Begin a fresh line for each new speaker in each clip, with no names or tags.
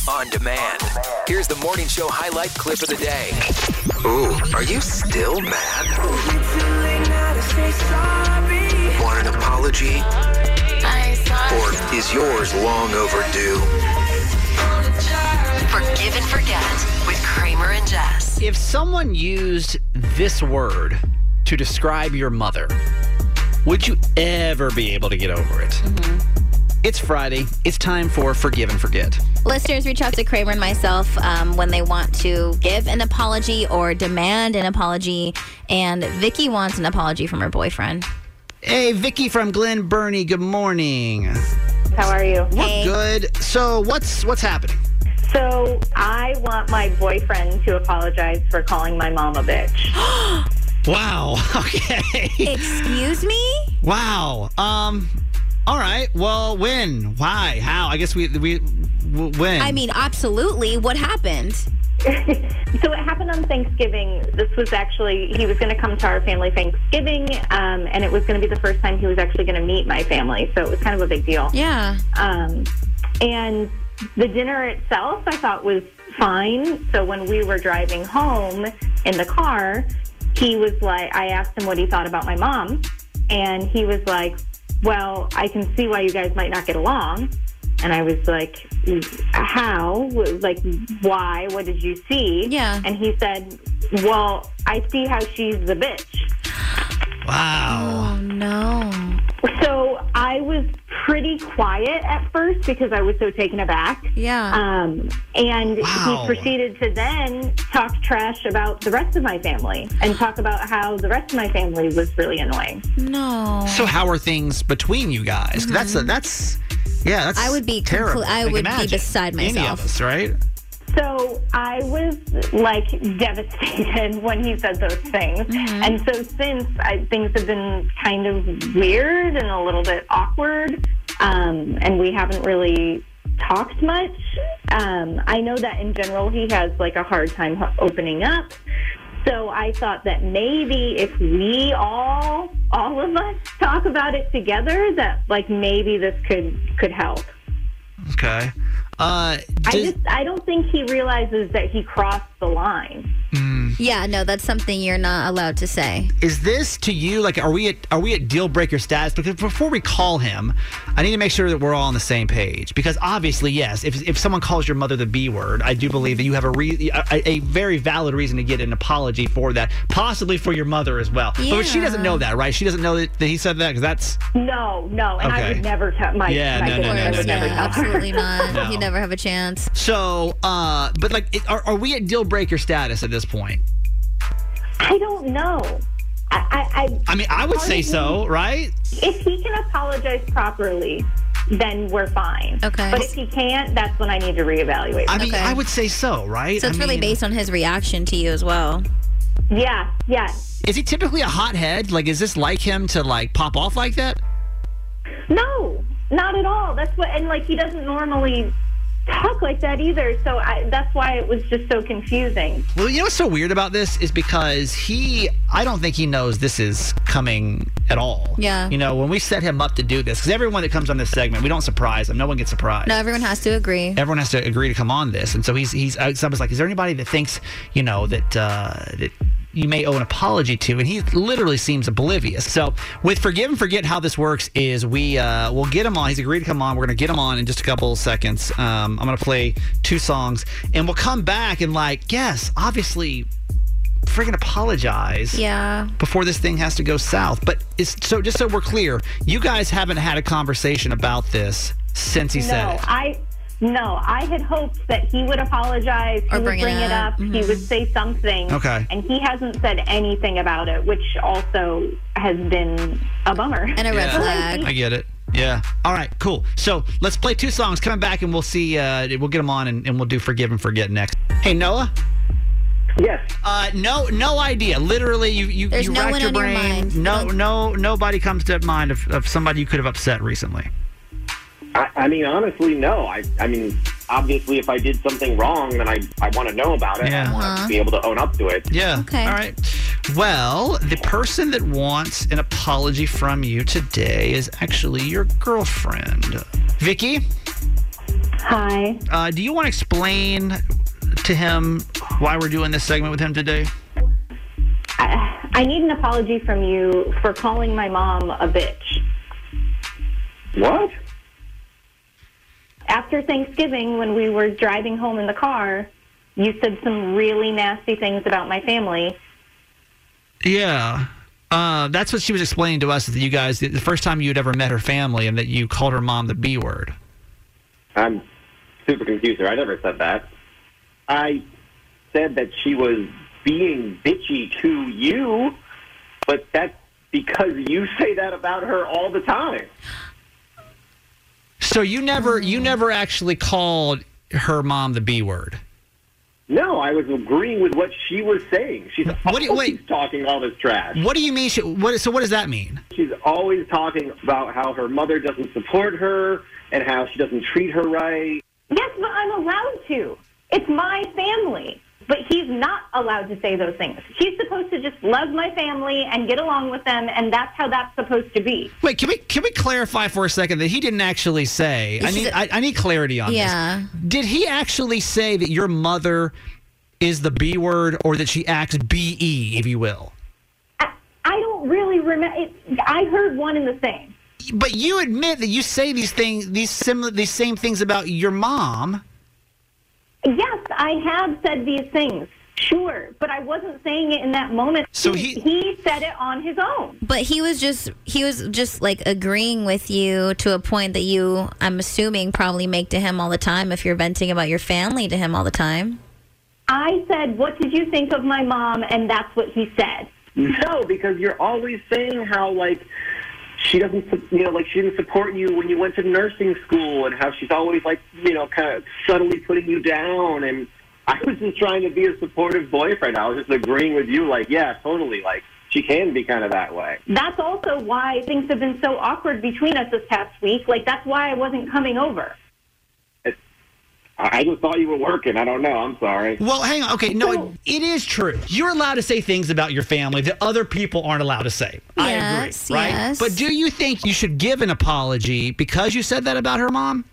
Jess.
On demand. Here's the morning show highlight clip of the day. Ooh, are you still mad? Want an apology? Or is yours long overdue?
Forgive and forget with Kramer and Jess.
If someone used this word to describe your mother, would you ever be able to get over it? Mm-hmm. It's Friday. It's time for Forgive and Forget.
Listeners reach out to Kramer and myself um, when they want to give an apology or demand an apology. And Vicky wants an apology from her boyfriend.
Hey, Vicky from Glen Burnie. Good morning.
How are you?
We're
Hey.
good. So what's what's happening?
So I want my boyfriend to apologize for calling my mom a bitch.
Wow. Okay.
Excuse me?
Wow. Um. All right. Well, when? Why? How? I guess we we when.
I mean, absolutely. What happened?
so it happened on Thanksgiving. This was actually he was going to come to our family Thanksgiving, um, and it was going to be the first time he was actually going to meet my family. So it was kind of a big deal.
Yeah.
Um, and the dinner itself, I thought was fine. So when we were driving home in the car, he was like, I asked him what he thought about my mom, and he was like, Well, I can see why you guys might not get along. And I was like, How? Like, why? What did you see?
Yeah.
And he said, Well, I see how she's the bitch.
wow.
Oh, no.
So I was pretty quiet at first because I was so taken aback.
Yeah.
Um, and
Wow.
he proceeded to then talk trash about the rest of my family and talk about how the rest of my family was really annoying.
no.
So how are things between you guys? That's a, that's yeah. That's
Mm-hmm. I would be
terrible.
conclu- I
Like,
would be
imagine
beside
Any
myself.
of us, right?
So I was like devastated when he said those things. And so since I, things have been kind of weird and a little bit awkward, um, and we haven't really talked much, um, I know that in general he has like a hard time opening up. So I thought that maybe if we all, all of us, talk about it together, that like maybe this could could help.
Okay. Uh,
I just I don't think he realizes that he crossed the line.
yeah, no, that's something you're not allowed to say.
is this to you like are we at are we at deal breaker status because before we call him i need to make sure that we're all on the same page because obviously yes if, if someone calls your mother the b word i do believe that you have a, re- a, a very valid reason to get an apology for that possibly for your mother as well but she doesn't know that right she doesn't know that, that he said that because that's
No, no, and I would never tell my
Yeah,
my
no, no,
goodness,
no,
I
no,
would
no,
never
no.
Absolutely not.
No.
You never have a chance.
so uh but like are, are we at deal breaker status at this point
I don't know. I, I, I
i mean i would say
of
so right
if he can apologize properly, then we're fine.
Okay.
But if he can't, that's when I need to reevaluate.
i mean
Okay.
i would say so right
So it's
I
really
mean,
based on his reaction to you as well.
yeah, yeah.
is he typically a hothead like is this like him to like pop off like that
No, not at all. That's what, and like he doesn't normally talk like that either. So I, that's why it was just so confusing.
Well, you know what's so weird about this is because he, I don't think he knows this is coming at all.
Yeah.
You know, when we set him up to do this, because everyone that comes on this segment, we don't surprise them. No one gets surprised.
No, everyone has to agree.
Everyone has to agree to come on this, and so he's he's. uh, Someone's like, "Is there anybody that thinks you know that uh, that you may owe an apology to?" And he literally seems oblivious. So with forgive and forget, how this works is we uh, we'll get him on. He's agreed to come on. We're gonna get him on in just a couple of seconds. Um, I'm gonna play two songs, and we'll come back and like, yes, obviously, friggin' apologize
Yeah.
before this thing has to go south. But it's so just so we're clear, you guys haven't had a conversation about this since he said it.
I no, I had hoped that he would apologize, he
Or
would
bring it
bring it
up.
up, he would say something.
Okay.
And he hasn't said anything about it, which also has been a bummer.
And a red
Yeah.
flag.
I get it. Yeah. All right. Cool. So let's play two songs. Coming back, and we'll see. Uh, we'll get them on, and, and we'll do "Forgive and Forget" next. Hey, Noah.
Yes.
Uh, no, no idea. Literally, you you,
There's
you
no
racked your
on your
brain.
mind.
No, no, nobody comes to mind of, of somebody you could have upset recently.
I, I mean, honestly, no. I, I mean, obviously, if I did something wrong, then I, I want to know about it.
Yeah.
I want
Uh-huh.
to be able to own up to it.
Yeah.
Okay.
All right. Well, the person that wants an apology from you today is actually your girlfriend, Vicky.
Hi.
Uh, do you want to explain to him why we're doing this segment with him today?
I, I need an apology from you for calling my mom a bitch.
What?
After Thanksgiving, when we were driving home in the car, you said some really nasty things about my family.
Yeah. Uh, that's what she was explaining to us that you guys, the first time you'd ever met her family, and that you called her mom the B word.
I'm super confused here. I never said that. I said that she was being bitchy to you, but that's because you say that about her all the time.
So you never, you never actually called her mom the B word.
No, I was agreeing with what she was saying. She's
What do you-
always
wait.
talking all this trash.
What do you mean? She, what? So what does that mean?
She's always talking about how her mother doesn't support her and how she doesn't treat her right.
Yes, but I'm allowed to. It's my family. But he's not allowed to say those things. He's supposed to just love my family and get along with them, and that's how that's supposed to be.
Wait, can we can we clarify for a second that he didn't actually say? I need
just-
I, I need clarity on
Yeah.
this. Did he actually say that your mother is the B word, or that she acts B E, if you will?
I, I don't really remember. It, I heard one and the same.
But you admit that you say these things, these similar, these same things about your mom.
Yes, I have said these things. Sure, but I wasn't saying it in that moment.
So he-
he said it on his own.
But he was just he was just like agreeing with you to a point that you I'm assuming probably make to him all the time if you're venting about your family to him all the time.
I said, "What did you think of my mom?" and that's what he said.
No, because you're always saying how like she doesn't, you know, like she didn't support you when you went to nursing school, and how she's always like, you know, kind of subtly putting you down. And I was just trying to be a supportive boyfriend. I was just agreeing with you, like, yeah, totally, like she can be kind of that way.
That's also why things have been so awkward between us this past week. Like that's why I wasn't coming over.
I I just thought you were working. I don't know. I'm sorry.
Well, hang on. Okay, no, it, it is true. You're allowed to say things about your family that other people aren't allowed to say. I
Yes,
agree, right?
yes.
But do you think you should give an apology because you said that about her mom?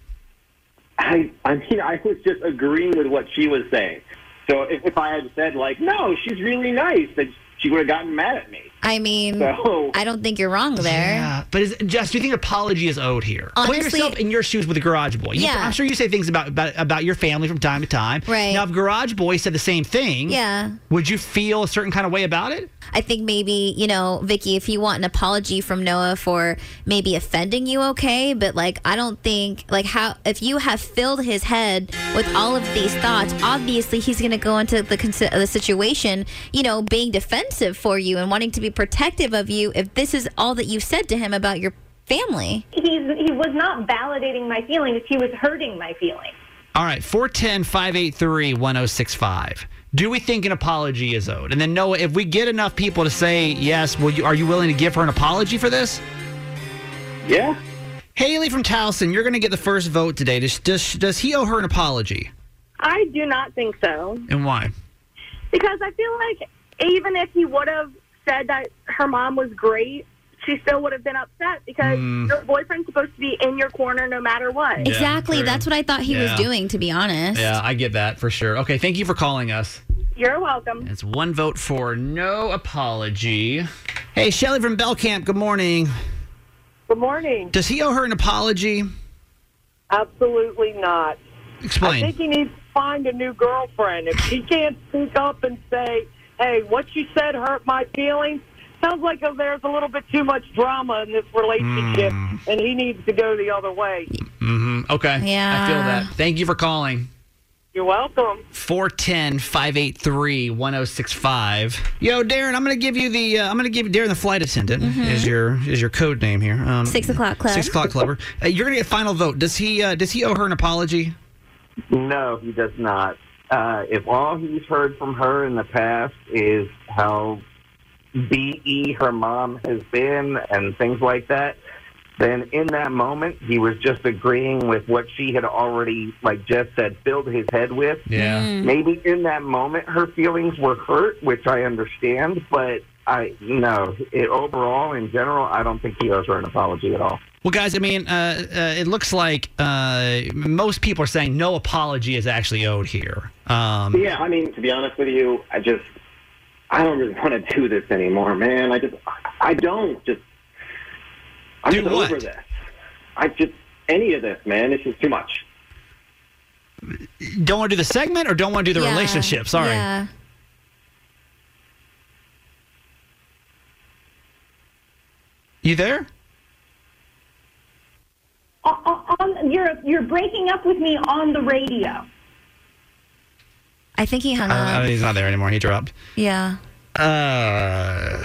I, I mean, I was just agreeing with what she was saying. So if, if I had said like, no, she's really nice, then she would have gotten mad at me.
I mean,
So
I don't think you're wrong there.
Yeah, but is, Jess, do you think apology is owed here? Put yourself in your shoes with the Garage Boy. You-
Yeah.
I'm sure you say things about, about about your family from time to time.
Right.
Now, if Garage Boy said the same thing,
Yeah.
would you feel a certain kind of way about it?
I think maybe, you know, Vicky, if you want an apology from Noah for maybe offending you, okay. But like, I don't think, like, how, if you have filled his head with all of these thoughts, obviously he's going to go into the, the situation, you know, being defensive for you and wanting to be protective of you if this is all that you've said to him about your family.
He's he was not validating my feelings. He was hurting my feelings.
All right, 410 583 1065. Do we think an apology is owed? And then, Noah, if we get enough people to say yes, will you, are you willing to give her an apology for this?
yeah,
Haley from Towson, you're going to get the first vote today. Does, does, does he owe her an apology?
I do not think so
And why?
because I feel like even if he would have said that her mom was great, she still would have been upset because
Mm.
your boyfriend's supposed to be in your corner no matter what.
exactly.
true.
That's what I thought he was doing, to be honest.
Yeah, I get that for sure. Okay, thank you for calling us.
You're welcome.
It's one vote for no apology. Hey, Shelly from Belcamp, good morning.
Good morning.
Does he owe her an apology?
Absolutely not.
Explain.
I think he needs to find a new girlfriend. If he can't speak up and say, hey, what you said hurt my feelings, sounds like there's a little bit too much drama in this relationship, and he needs to go the other way.
Mm-hmm. Okay. Yeah. I feel that. Thank you for calling.
You're welcome.
410 583 1065. Yo, Darren, I'm going to give you the, uh, I'm going to give you, Darren, the flight attendant is your is your code name here. Um,
Six o'clock club.
Six o'clock clubber. Uh, you're going to get final vote. Does he, uh, does he owe her an apology?
No, he does not. Uh, if all he's heard from her in the past is how BE her mom has been and things like that, then in that moment he was just agreeing with what she had already, like Jeff said, filled his head with.
Yeah.
Maybe in that moment her feelings were hurt, which I understand, but I no. It, overall, in general, I don't think he owes her an apology at all.
Well, guys, I mean, uh, uh, it looks like uh, most people are saying no apology is actually owed here. Um,
Yeah, I mean, to be honest with you, I just, I don't really want to do this anymore, man. I just, I don't just, I'm
Do
just
what?
over this. I just, any of this, man, it's just too much.
don't want to do the segment or don't want to do the
Yeah,
relationship. Sorry.
Yeah.
You there?
On, on, you're you're breaking up with me on the radio.
I think he hung
I
up.
don't- he's not there anymore. He dropped.
Yeah.
Uh,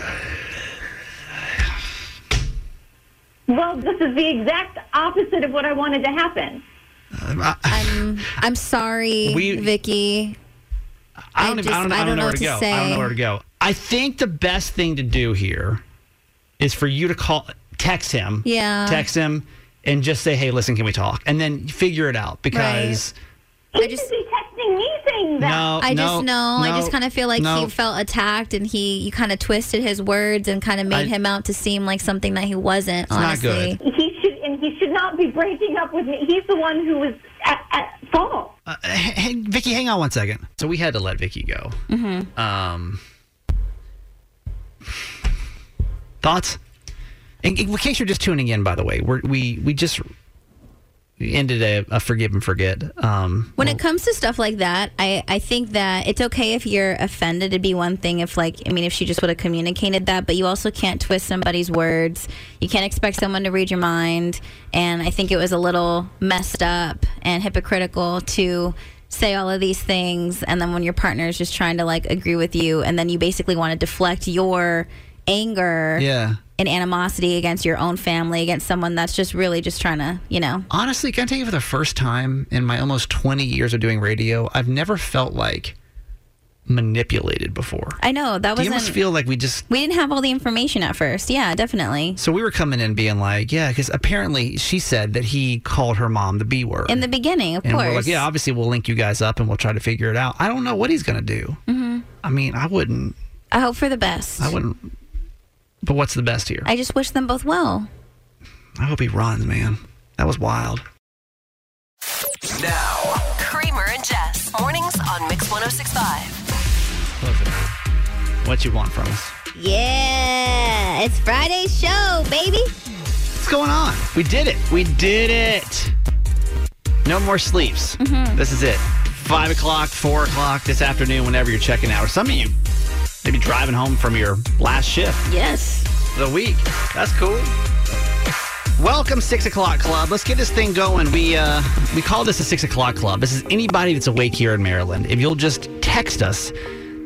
Well, this is the exact opposite of what I wanted to happen.
Um, I,
I'm I'm sorry,
We-
Vicky.
I don't,
I
even, I don't,
just-
I don't know where to, go. I don't know where to go. I think the best thing to do here is for you to call, text him.
Yeah.
Text him and just say, hey, listen, can we talk? And then figure it out because.
He
I just-
be texting me saying that.
No,
I
no,
just know. I just kind of feel like
no.
he felt attacked, and he you kind of twisted his words and kind of made
I-
him out to seem like something that he wasn't.
not
honestly,
good.
He should, and he should not be breaking up with me. He's the one who was at, at fault.
Uh, hey, hey, Vicky, hang on one second. So we had to let Vicky go. Mm-hmm. Um, thoughts? In, in case you're just tuning in, by the way, we're, we we just ended a, a forgive and forget. Um,
when it comes to stuff like that, I, I think that it's okay if you're offended. It'd be one thing if, like, I mean, if she just would have communicated that, but you also can't twist somebody's words. You can't expect someone to read your mind. And I think it was a little messed up and hypocritical to say all of these things. And then when your partner is just trying to, like, agree with you, and then you basically want to deflect your anger
yeah.
And animosity against your own family, against someone that's just really just trying to, you know.
Honestly, can I tell you for the first time in my almost 20 years of doing radio, I've never felt like manipulated before.
I know that
Do you almost feel like we just
We didn't have all the information at first. Yeah, definitely.
So we were coming in being like, yeah, because apparently she said that he called her mom the B word.
In the beginning, of
and
course.
we're like, yeah, obviously we'll link you guys up and we'll try to figure it out. I don't know what he's going to do. Mm-hmm. I mean, I wouldn't,
I hope for the best.
I wouldn't. But what's the best here?
I just wish them both well.
I hope he runs, man. That was wild.
Now,
Kramer and Jess. Mornings on Mix 1065.
Close it out. What you want from us?
Yeah, it's Friday's show, baby.
What's going on? We did it. We did it. No more sleeps.
Mm-hmm.
This is it. Five o'clock, four o'clock this afternoon, whenever you're checking out. Or some of you maybe driving home from your last shift.
Yes.
the week. That's cool. Welcome, six o'clock club. Let's get this thing going. We uh, we call this a six o'clock club. This is anybody that's awake here in Maryland. If you'll just text us,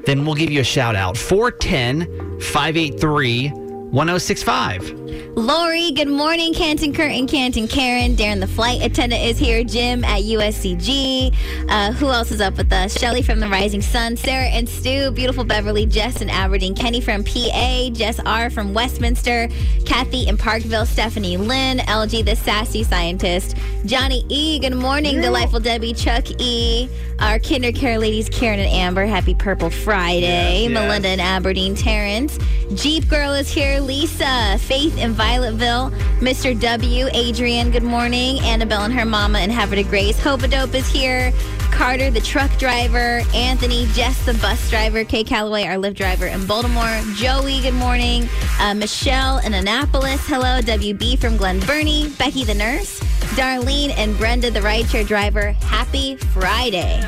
then we'll give you a shout out. 410 583 1065.
Lori, good morning. Canton Curtin, Canton Karen. Darren, the flight attendant, is here. Jim at USCG. Uh, who else is up with us? Shelly from the Rising Sun. Sarah and Stu. Beautiful Beverly. Jess in Aberdeen. Kenny from PA. Jess R from Westminster. Kathy in Parkville. Stephanie Lynn. LG, the sassy scientist. Johnny E. Good morning. Delightful Debbie. Chuck E. Our Kinder Care ladies, Karen and Amber. Happy Purple Friday.
Yes, yes.
Melinda in Aberdeen. Terrence. Jeep Girl is here. Lisa. Faith in Violetville. Mr. W. Adrian. Good morning. Annabelle and her mama in Havre de Grace. Hope-a-Dope is here. Carter, the truck driver. Anthony, Jess, the bus driver. Kay Calloway, our Lyft driver in Baltimore. Joey, good morning. Uh, Michelle in Annapolis. Hello. WB from Glen Burnie. Becky, the nurse. Darlene and Brenda, the rideshare driver. Happy Friday.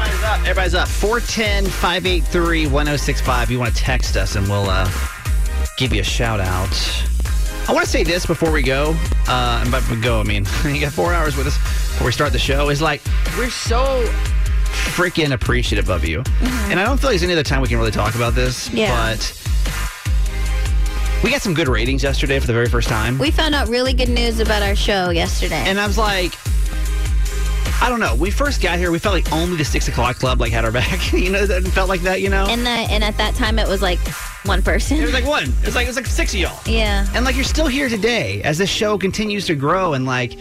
Everybody's up. Everybody's up. 410 583 1065. You want to text us and we'll uh, give you a shout out. I want to say this before we go. Uh, but we go, I mean, you got four hours with us before we start the show. Is like, we're so freaking appreciative of you. And I don't feel like there's any other time we can really talk about this.
Yeah.
But we got some good ratings yesterday for the very first time.
We found out really good news about our show yesterday.
And I was like, I don't know. We first got here, we felt like only the six o'clock club like had our back. you know, it felt like that. You know,
and, the, and at that time, it was like one person.
it was like one. It was like it was like six of y'all.
yeah.
And like you're still here today as this show continues to grow and like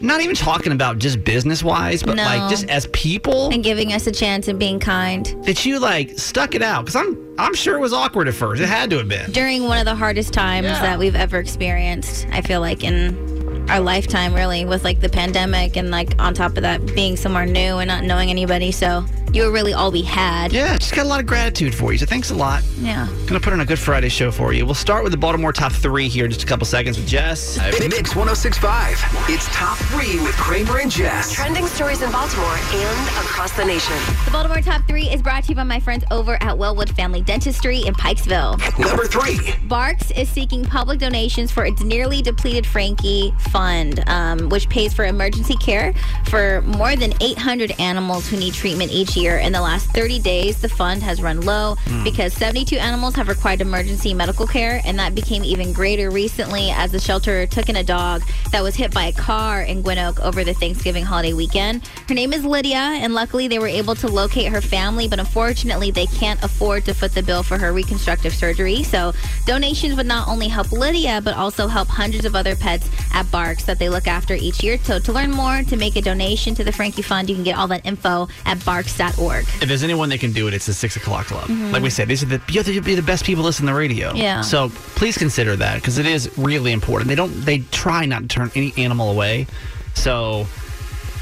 not even talking about just business wise, but
No.
like just as people
And giving us a chance and being kind.
that you like stuck it out. Because I'm I'm sure it was awkward at first. It had to have been.
During one of the hardest times
Yeah.
that we've ever experienced, I feel like in our lifetime, really, with like the pandemic and like on top of that, being somewhere new and not knowing anybody. So you were really all we had.
Yeah, just got a lot of gratitude for you. So thanks a lot.
Yeah.
Gonna put on a good Friday show for you. We'll start with the Baltimore top three here in just a couple seconds with Jess.
Mix 1065. It's top three with Kramer and Jess.
Trending stories in Baltimore and across the nation.
The Baltimore Top 3 is brought to you by my friends over at Wellwood Family Dentistry in Pikesville.
Number three.
BARCS is seeking public donations for its nearly depleted Frankie Fund, um, which pays for emergency care for more than 800 animals who need treatment each year. In the last 30 days, the fund has run low hmm. because 72 animals have required emergency medical care, and that became even greater recently as the shelter took in a dog that was hit by a car in Gwynn Oak over the Thanksgiving holiday weekend. Her name is Lydia, and luckily they were able to locate her family, but unfortunately they can't afford to foot the bill for her reconstructive surgery. So donations would not only help Lydia, but also help hundreds of other pets at BARCS that they look after each year. So to learn more, to make a donation to the Frankie Fund, you can get all that info at barcs.org.
If there's anyone that can do it, it's the six o'clock club. Like we said, these are the you have to be the best people listening to the radio.
Mm-hmm. Yeah.
So please consider that because it is really important. They don't. They try not to turn any animal away. So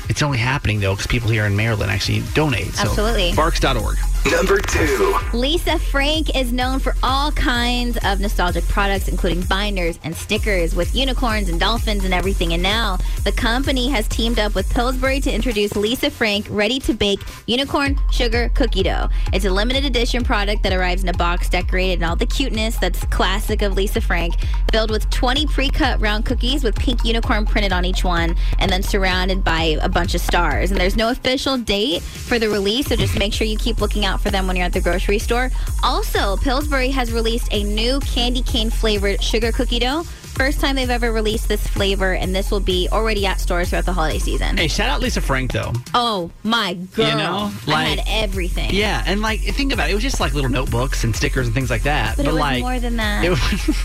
it's only happening though because people here in Maryland actually donate. So
Absolutely.
BARCS.org.
Number two.
Lisa Frank is known for all kinds of nostalgic products, including binders and stickers with unicorns and dolphins and everything. And now the company has teamed up with Pillsbury to introduce Lisa Frank Ready to Bake Unicorn Sugar Cookie Dough. It's a limited edition product that arrives in a box decorated in all the cuteness that's classic of Lisa Frank, filled with 20 pre cut round cookies with pink unicorn printed on each one, and then surrounded by a bunch of stars. And there's no official date for the release, so just make sure you keep looking out for them when you're at the grocery store. Also, Pillsbury has released a new candy cane flavored sugar cookie dough. First time they've ever released this flavor, and this will be already at stores throughout the holiday season.
Hey, shout out Lisa Frank though.
Oh my girl!
You know,
I had everything.
Yeah, and like think about it, it was just like little notebooks and stickers and things like that.
but it was
like
more than that.
it
It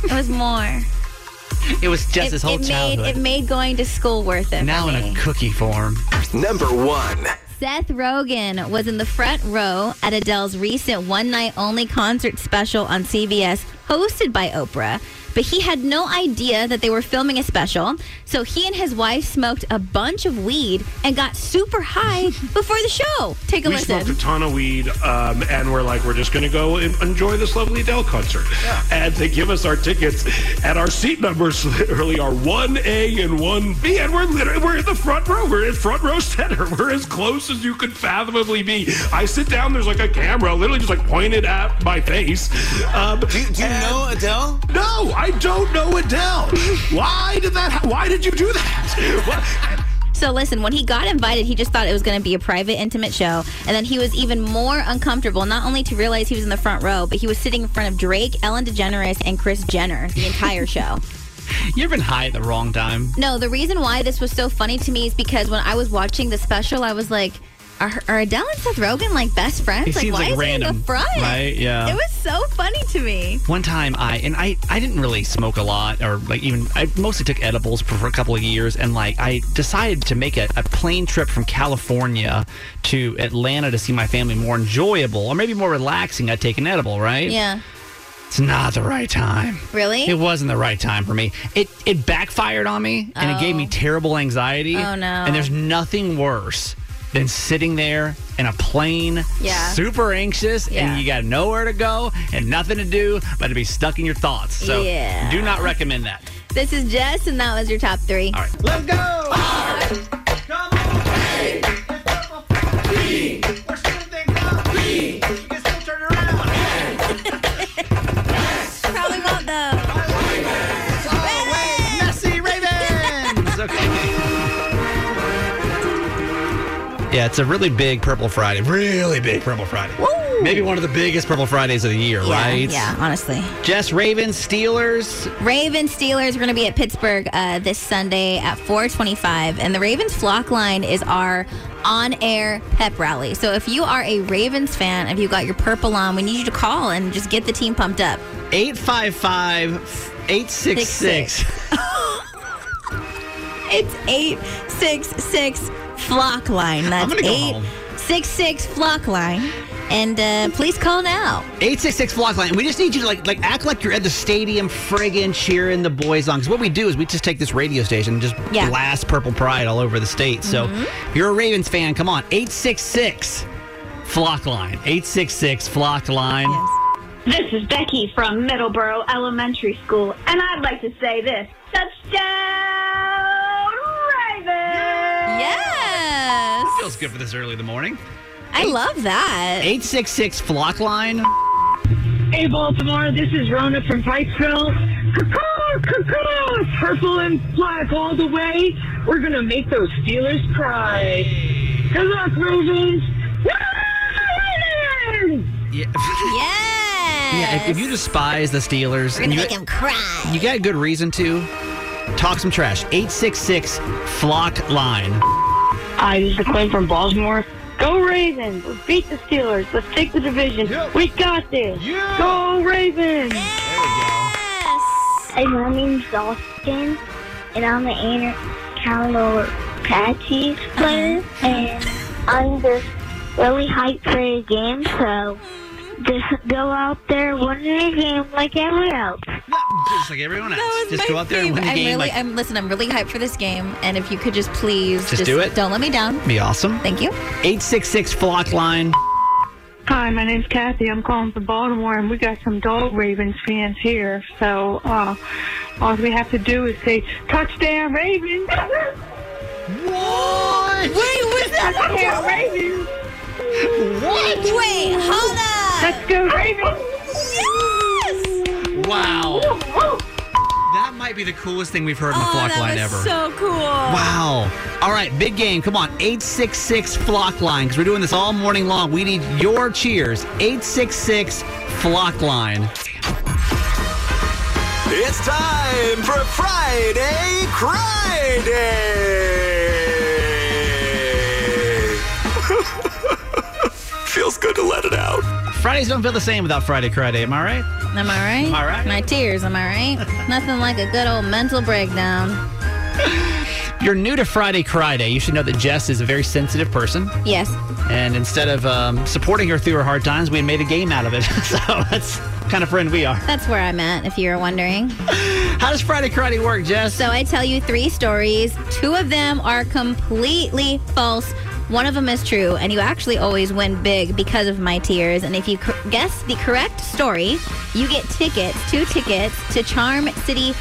was,
was, more.
it was just
it,
his whole
it made
childhood.
it made going to school worth it.
now
for
in a cookie form.
Number one.
Seth Rogen was in the front row at Adele's recent one night only concert special on CBS, hosted by Oprah. But he had no idea that they were filming a special, so he and his wife smoked a bunch of weed and got super high before the show. Take a
we
listen.
smoked a ton of weed, um, and we're like, we're just going to go and enjoy this lovely Adele concert. And they give us our tickets, and our seat numbers literally are one A and one B, and we're literally we're in the front row. We're in front row center. We're as close as you could fathomably be. I sit down. There's like a camera, literally just like pointed at my face. Um,
Do, do you
and-
know Adele?
No, I don't know Adele. Why did that? ha- Why did you do that? What?
So listen, when he got invited, he just thought it was going to be a private, intimate show, and then he was even more uncomfortable. Not only to realize he was in the front row, but he was sitting in front of Drake, Ellen DeGeneres, and Kris Jenner the entire show.
You've been high at the wrong time?
No, the reason why this was so funny to me is because when I was watching the special, I was like, "Are, are Adele and Seth Rogen like best friends?
It
like,
seems
why
like
is he in
random,
the front?
right? Yeah.
It was so funny to me.
One time I and I I didn't really smoke a lot or like even I mostly took edibles for, for a couple of years and like I decided to make a, a plane trip from California to Atlanta to see my family more enjoyable or maybe more relaxing. I'd take an edible, right?
Yeah.
It's not the right time.
Really?
It wasn't the right time for me. It it backfired on me and it gave oh. me
Oh.
terrible anxiety.
Oh, no.
And there's nothing worse than mm-hmm. sitting there in a plane,
Yeah.
super anxious,
Yeah.
and you got nowhere to go and nothing to do but to be stuck in your thoughts. So
Yeah.
do not recommend that.
This is Jess, and that was your top three.
All right. Let's go.
Probably
Yeah, it's a really big Purple Friday. Really big Purple Friday. Maybe one of the biggest Purple Fridays of the year,
Yeah,
right?
yeah, honestly.
Jess Ravens, Steelers.
Ravens Steelers. We're going to be at Pittsburgh uh, this Sunday at 425. And the Ravens flock line is our on air pep rally. So if you are a Ravens fan, if you got your purple on, we need you to call and just get the team pumped up.
855 866
It's 866 Flock Line. That's
gonna go home.
866 Flock Line. And uh, please call now.
866 Flock Line. We just need you to like like act like you're at the stadium friggin' cheering the boys on. Because what we do is we just take this radio station and just
Yeah.
blast Purple Pride all over the state. So if you're a Ravens fan, come on. 866 Flock Line. 866 Flock Line.
This is Becky from Middleborough Elementary School, and I'd like to say this. Touchdown, Ravens!
Yes.
Feels good for this early in the morning.
I love that.
866 Flock Line.
Hey, Baltimore, this is Rona from Pikesville. Caw-caw, caw-caw, purple and black all the way. We're going to make those Steelers cry. Good luck, Ravens. Ravens!
Yeah.
Yes.
Yeah, if, if you despise the Steelers
We're
and
going to
you,
make him cry.
you got a good reason to, talk some trash. 866 Flock Line.
Hi, this is the Quinn from Baltimore. Go Ravens! Let's beat the Steelers. Let's take the division. We got this. Go Ravens! Yes.
Hey, my name's Austin, and I'm an inner Carlo Patches player, uh-huh. and I'm just really hyped for the game, so just go out there, win the game like everyone else.
Just like everyone else.
That was
Just
my
go out there and win the
favorite.
game.
I'm really,
like,
I'm listen. I'm really hyped for this game, and if you could just please
Just do it?
Don't let me down.
be awesome.
Thank you.
866 Flock Line.
Hi, my name's Kathy. I'm calling from Baltimore, and we got some dog Ravens fans here. So uh, all we have to do is say, touchdown, Ravens!
What?
Wait, what's that?
Touchdown, Ravens!
What?
Wait, hold up.
Let's go, Ravens!
Yes.
Wow. That might be the coolest thing we've heard on the
Oh,
Flock
that
Line
was
ever.
so cool.
Wow. All right, big game. Come on. 866 Flock Line, because we're doing this all morning long. We need your cheers. 866 Flock Line.
It's time for Friday Cry
Fridays don't feel the same without Friday Friday. Am I right?
Am I right?
Am I right?
My tears. Am I right? Nothing like a good old mental breakdown.
You're new to Friday Friday. You should know that Jess is a very sensitive person.
Yes.
And instead of um, supporting her through her hard times, we made a game out of it. so that's kind of friend we are.
That's where I'm at, if you were wondering.
How does Friday Cry Day work, Jess?
So I tell you three stories. Two of them are completely false. One of them is true, and you actually always win big because of my tears. And if you cor- guess the correct story, you get tickets, two tickets to Charm City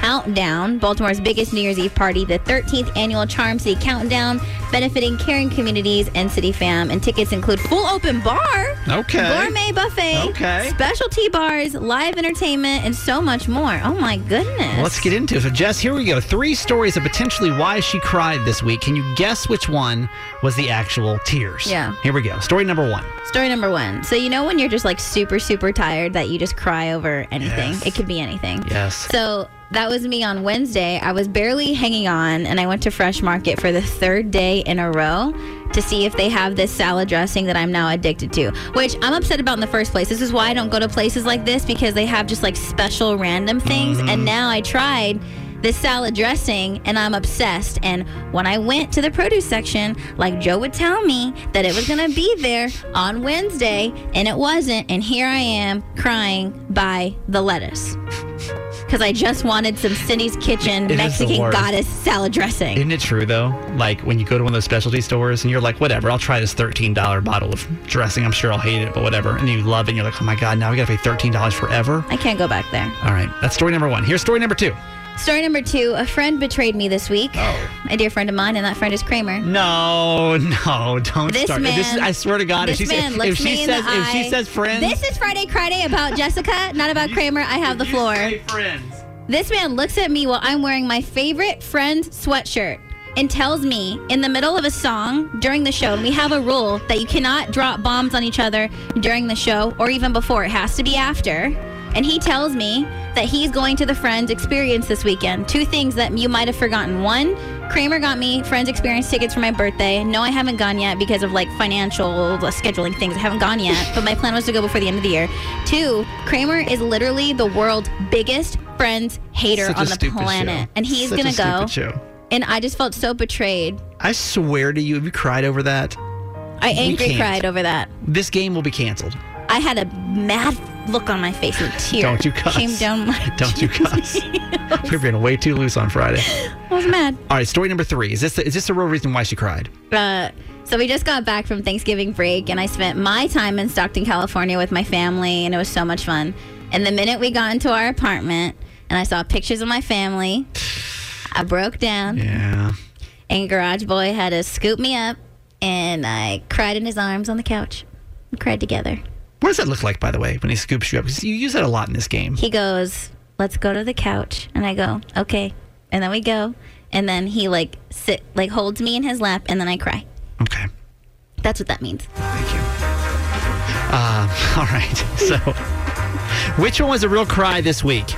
Countdown, Baltimore's biggest New Year's Eve party, the 13th annual Charm City Countdown, benefiting caring communities and City Fam. And tickets include full open bar,
Okay.
gourmet buffet,
Okay.
specialty bars, live entertainment, and so much more. Oh my goodness!
Let's get into it. So, Jess, here we go. Three stories of potentially why she cried this week. Can you guess which one was the actual tears?
Yeah.
Here we go. Story number one.
Story number one. So you know when you're just like super, super tired that you just cry over anything.
Yes.
It could be anything.
Yes.
So that was me on Wednesday. I was barely hanging on and I went to Fresh Market for the third day in a row to see if they have this salad dressing that I'm now addicted to, which I'm upset about in the first place. This is why I don't go to places like this because they have just like special random things. And mm-hmm. now I tried this salad dressing and I'm obsessed. And when I went to the produce section, like Joe would tell me that it was going to be there on Wednesday and it wasn't. And here I am crying by the lettuce. Because I just wanted some Cindy's Kitchen
It
Mexican goddess salad dressing.
Isn't it true though? Like when you go to one of those specialty stores and you're like, whatever, I'll try this thirteen dollar bottle of dressing. I'm sure I'll hate it, but whatever. And you love it. and You're like, oh my god, now we gotta pay thirteen dollars forever.
I can't go back there.
All right, that's story number one. Here's story number two.
Story number two a friend betrayed me this week.
Oh.
A dear friend of mine, and that friend is Kramer.
No, no, don't
This
start.
man,
this is, I swear to God, if she, says, if she says if she says friends,
This is Friday Friday about Jessica, not about Kramer. I have the floor.
friends.
This man looks at me while I'm wearing my favorite friend's sweatshirt and tells me in the middle of a song during the show, and we have a rule that you cannot drop bombs on each other during the show or even before. It has to be after. And he tells me that he's going to the Friends Experience this weekend. Two things that you might have forgotten. One, Kramer got me Friends Experience tickets for my birthday. No, I haven't gone yet because of like financial uh, scheduling things. I haven't gone yet, but my plan was to go before the end of the year. Two, Kramer is literally the world's biggest Friends hater
Such
on the planet.
show.
And he's
Such
gonna go
show.
and I just felt so betrayed.
I swear to you, have you cried over that?
I angry cried over that.
This game will be canceled.
I had a mad look on my face and tear
Don't you cuss.
came down my.
Don't you cuss. We're being way too loose on Friday.
I was mad.
All right, story number three. Is this the, is this the real reason why she cried?
Uh, so we just got back from Thanksgiving break, and I spent my time in Stockton, California, with my family, and it was so much fun. And the minute we got into our apartment, and I saw pictures of my family, I broke down.
Yeah.
And Garage Boy had to scoop me up, and I cried in his arms on the couch. We cried together.
What does that look like, by the way, when he scoops you up? 'Cause you use that a lot in this game.
He goes, "Let's go to the couch," and I go, "Okay," and then we go, and then he like sit like holds me in his lap, and then I cry.
Okay.
That's what that means. Thank you.
Uh, all right. So, which one was a real cry this week?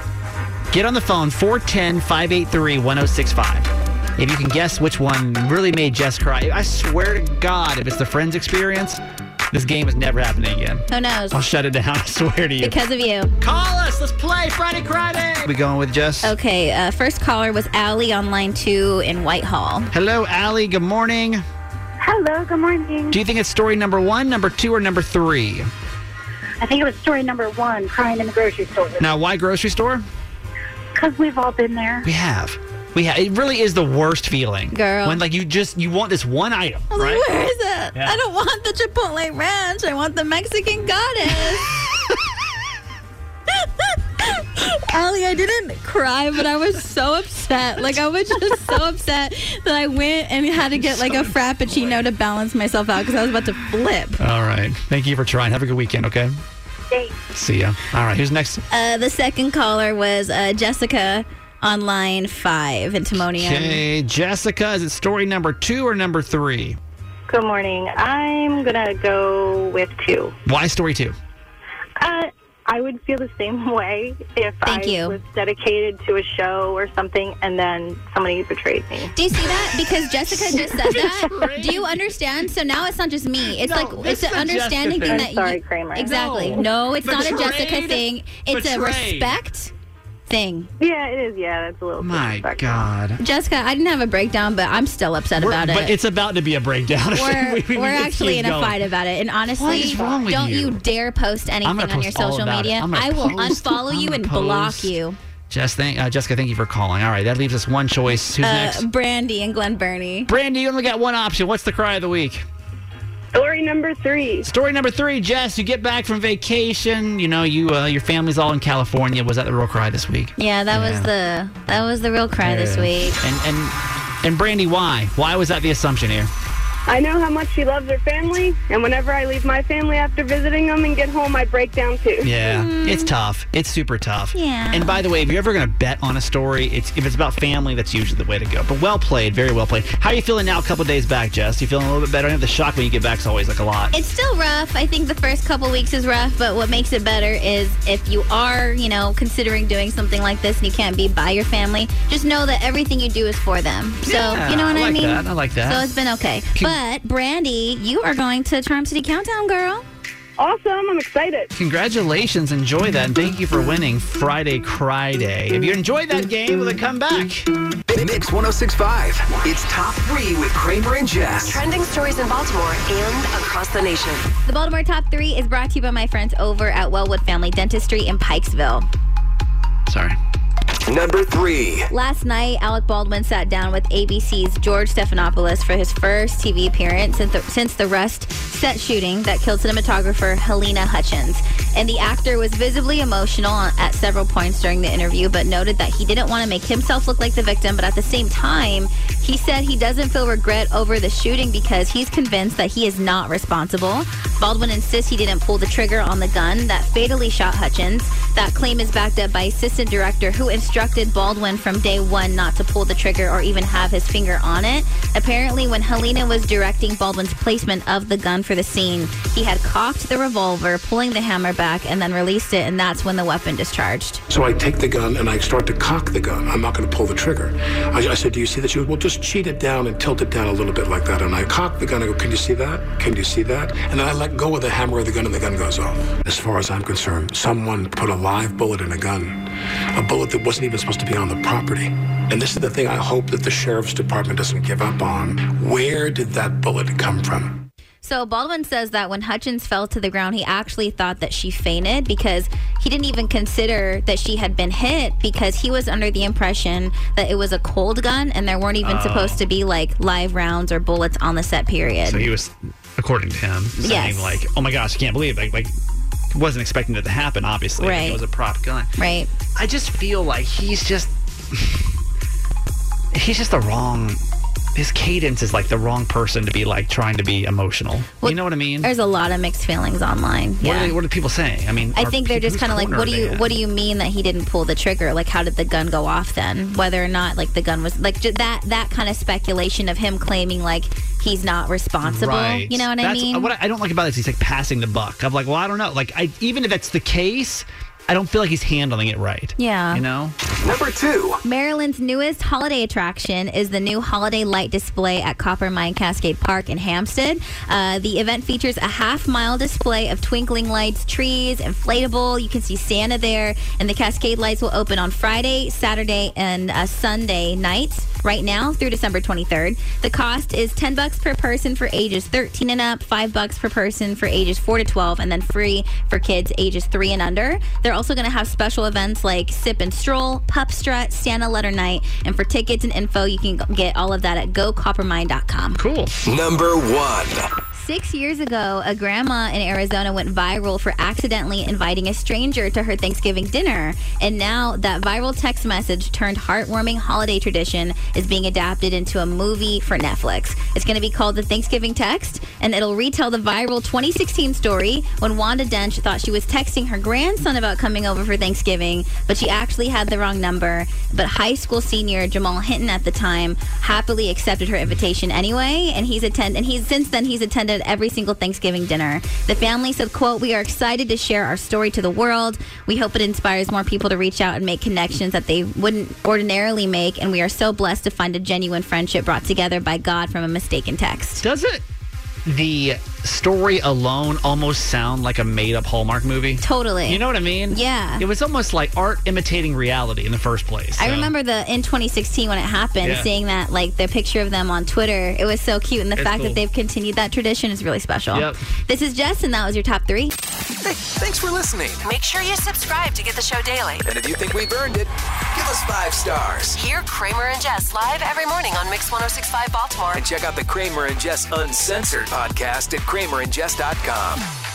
Get on the phone 410 583 1065. If you can guess which one really made Jess cry, I swear to God, if it's the Friends experience, this game is never happening again.
Who knows?
I'll shut it down. I swear to you.
Because of you.
Call us. Let's play Friday Cry Day. We going with Jess?
Okay, uh, first caller was Allie on line two in Whitehall.
Hello, Allie. Good morning.
Hello, good morning.
Do you think it's story number one, number two, or number three?
I think it was story number one, crying in the grocery store.
Now, why grocery store?
Because we've all been there.
We have. We have. It really is the worst feeling,
Girl.
When like you just you want this one item,
I was
right?
like, where is it?
Yeah.
I don't want the Chipotle ranch. I want the Mexican goddess. Allie, I didn't cry, but I was so upset. Like, I was just so upset that I went and had to get like a Frappuccino to balance myself out because I was about to flip.
All right. Thank you for trying. Have a good weekend. Okay. See ya. All right. Who's next?
Uh, the second caller was uh, Jessica on line five in Timonium.
Okay, Jessica. Is it story number two or number three?
Good morning. I'm gonna go with two.
Why story two?
Uh, I would feel the same way if
Thank
I
you.
was dedicated to a show or something, and then somebody betrayed me.
Do you see that? Because Jessica just said that. Do you understand? So now it's not just me. It's like it's
it's
an
a
understanding thing
thing.
that
I'm sorry,
you,
Kramer.
exactly.
No.
No, it's not a Jessica
Betrayed?
thing. It's a
Betrayed.
respect thing.
Yeah, it is. Yeah, that's a little.
My God.
Jessica, I didn't have a breakdown, but I'm still upset
We're-
about it.
But it's about to be a breakdown.
we're,
We- we-
we're
let's
actually
keep
in a
going.
fight about it. And honestly,
What is wrong with
don't
you?
you dare post anything
gonna
on your
post all
social
about it.
media.
I'm gonna
I will
post.
unfollow you
I'm
and
gonna
block
post.
you.
Jess, thank, uh, Jessica, thank you for calling. All right, that leaves us one choice. Who's
Uh,
next?
Brandy and Glen Burnie.
Brandy, you only got one option. What's the cry of the week?
Story number three.
Story number three, Jess. You get back from vacation. You know, you uh, your family's all in California. Was that the real cry this week?
Yeah, that was the that was the real cry this week.
And and and Brandy, why? Why was that the assumption here?
I know how much she loves her family, and whenever I leave my family after visiting them and get home, I break down too.
Yeah, mm-hmm. it's tough. It's super tough.
Yeah.
And by the way, if you're ever going to bet on a story, it's if it's about family, that's usually the way to go. But well played, very well played. How are you feeling now? A couple days back, Jess. You feeling a little bit better? I know the shock when you get back is always like a lot.
It's still rough. I think the first couple weeks is rough, but what makes it better is if you are, you know, considering doing something like this and you can't be by your family, just know that everything you do is for them. So,
Yeah,
you know what
I
I,
like
mean?
that. I like that.
So it's been okay. But, Brandy, you are going to Charm City Countdown, girl.
Awesome. I'm excited.
Congratulations, enjoy that, and thank you for winning Friday Cry Day. If you enjoyed that game, well, then come back.
Mix 1065. It's top three with Kramer and Jess.
Trending stories in Baltimore and across the nation.
The Baltimore Top 3 is brought to you by my friends over at Wellwood Family Dentistry in Pikesville.
Sorry.
Number three.
Last night, Alec Baldwin sat down with ABC's George Stephanopoulos for his first TV appearance since the, since the Rust set shooting that killed cinematographer Halyna Hutchins. And the actor was visibly emotional at several points during the interview, but noted that he didn't want to make himself look like the victim. But at the same time, he said he doesn't feel regret over the shooting because he's convinced that he is not responsible. Baldwin insists he didn't pull the trigger on the gun that fatally shot Hutchins. That claim is backed up by assistant director who instructed Baldwin from day one not to pull the trigger or even have his finger on it. Apparently, when Halyna was directing Baldwin's placement of the gun for the scene, he had cocked the revolver, pulling the hammer back, and then released it, and that's when the weapon discharged.
So I take the gun and I start to cock the gun. I'm not going to pull the trigger. I, I said, "Do you see that?" She goes, "Well, just cheat it down and tilt it down a little bit like that. And I cock the gun I go, can you see that? Can you see that? And then I let go of the hammer of the gun and the gun goes off. As far as I'm concerned, someone put a live bullet in a gun, a bullet that wasn't even supposed to be on the property. And this is the thing I hope that the sheriff's department doesn't give up on. Where did that bullet come from?
So Baldwin says that when Hutchins fell to the ground, he actually thought that she fainted because he didn't even consider that she had been hit because he was under the impression that it was a cold gun and there weren't even
Oh.
supposed to be like live rounds or bullets on the set period.
So he was, according to him, saying
Yes.
like, "Oh my gosh, I can't believe it. like like wasn't expecting that to happen. Obviously,
Right.
it was a prop gun.
right.
I just feel like he's just he's just the wrong. His cadence is like the wrong person to be like trying to be emotional. you know what I mean?
There's a lot of mixed feelings online.
What,
yeah.
are they, what are people saying? I mean,
I think they're
people-
just kind of like, what do you what do you mean that he didn't pull the trigger? Like, how did the gun go off then? Whether or not like the gun was like that that kind of speculation of him claiming like he's not responsible.
Right.
You know what I mean?
What I I don't like about this, he's like passing the buck. I'm like, well, I don't know. Like, I, even if that's the case, I don't feel like he's handling it right.
Yeah.
You know?
Number two.
Maryland's newest holiday attraction is the new holiday light display at Copper Mine Cascade Park in Hampstead. Uh, the event features a half mile display of twinkling lights, trees, inflatable. You can see Santa there, and the Cascade lights will open on Friday, Saturday, and uh, Sunday nights. Right now through December 23rd. The cost is 10 bucks per person for ages 13 and up, 5 bucks per person for ages 4 to 12, and then free for kids ages 3 and under. They're also going to have special events like Sip and Stroll, Pup Strut, Santa Letter Night, and for tickets and info, you can get all of that at gocoppermine.com.
Cool.
Number one.
Six years ago, a grandma in Arizona went viral for accidentally inviting a stranger to her Thanksgiving dinner. And now that viral text message turned heartwarming holiday tradition is being adapted into a movie for Netflix. It's going to be called The Thanksgiving Text, and it'll retell the viral 2016 story when Wanda Dench thought she was texting her grandson about coming over for Thanksgiving, but she actually had the wrong number. But high school senior Jamal Hinton at the time happily accepted her invitation anyway, and he's attend and he's since then he's attended every single Thanksgiving dinner. The family said, "quote We are excited to share our story to the world. We hope it inspires more people to reach out and make connections that they wouldn't ordinarily make, and we are so blessed to find a genuine friendship brought together by God from a mistaken text."
Does it? The story alone almost sound like a made up Hallmark movie.
Totally.
You know what I mean?
Yeah.
It was almost like art imitating reality in the first place.
I remember the in 2016 when it happened,
Yeah.
seeing that like the picture of them on Twitter. It was so cute, and the
It's
fact
cool.
that they've continued that tradition is really special.
Yep.
This is Jess, and that was your top three.
Hey, thanks for listening.
Make sure you subscribe to get the show daily.
And if you think we've earned it, give us five stars.
Hear Kramer and Jess live every morning on Mix 1065 Baltimore.
And check out the Kramer and Jess Uncensored podcast at kramerandjess.com.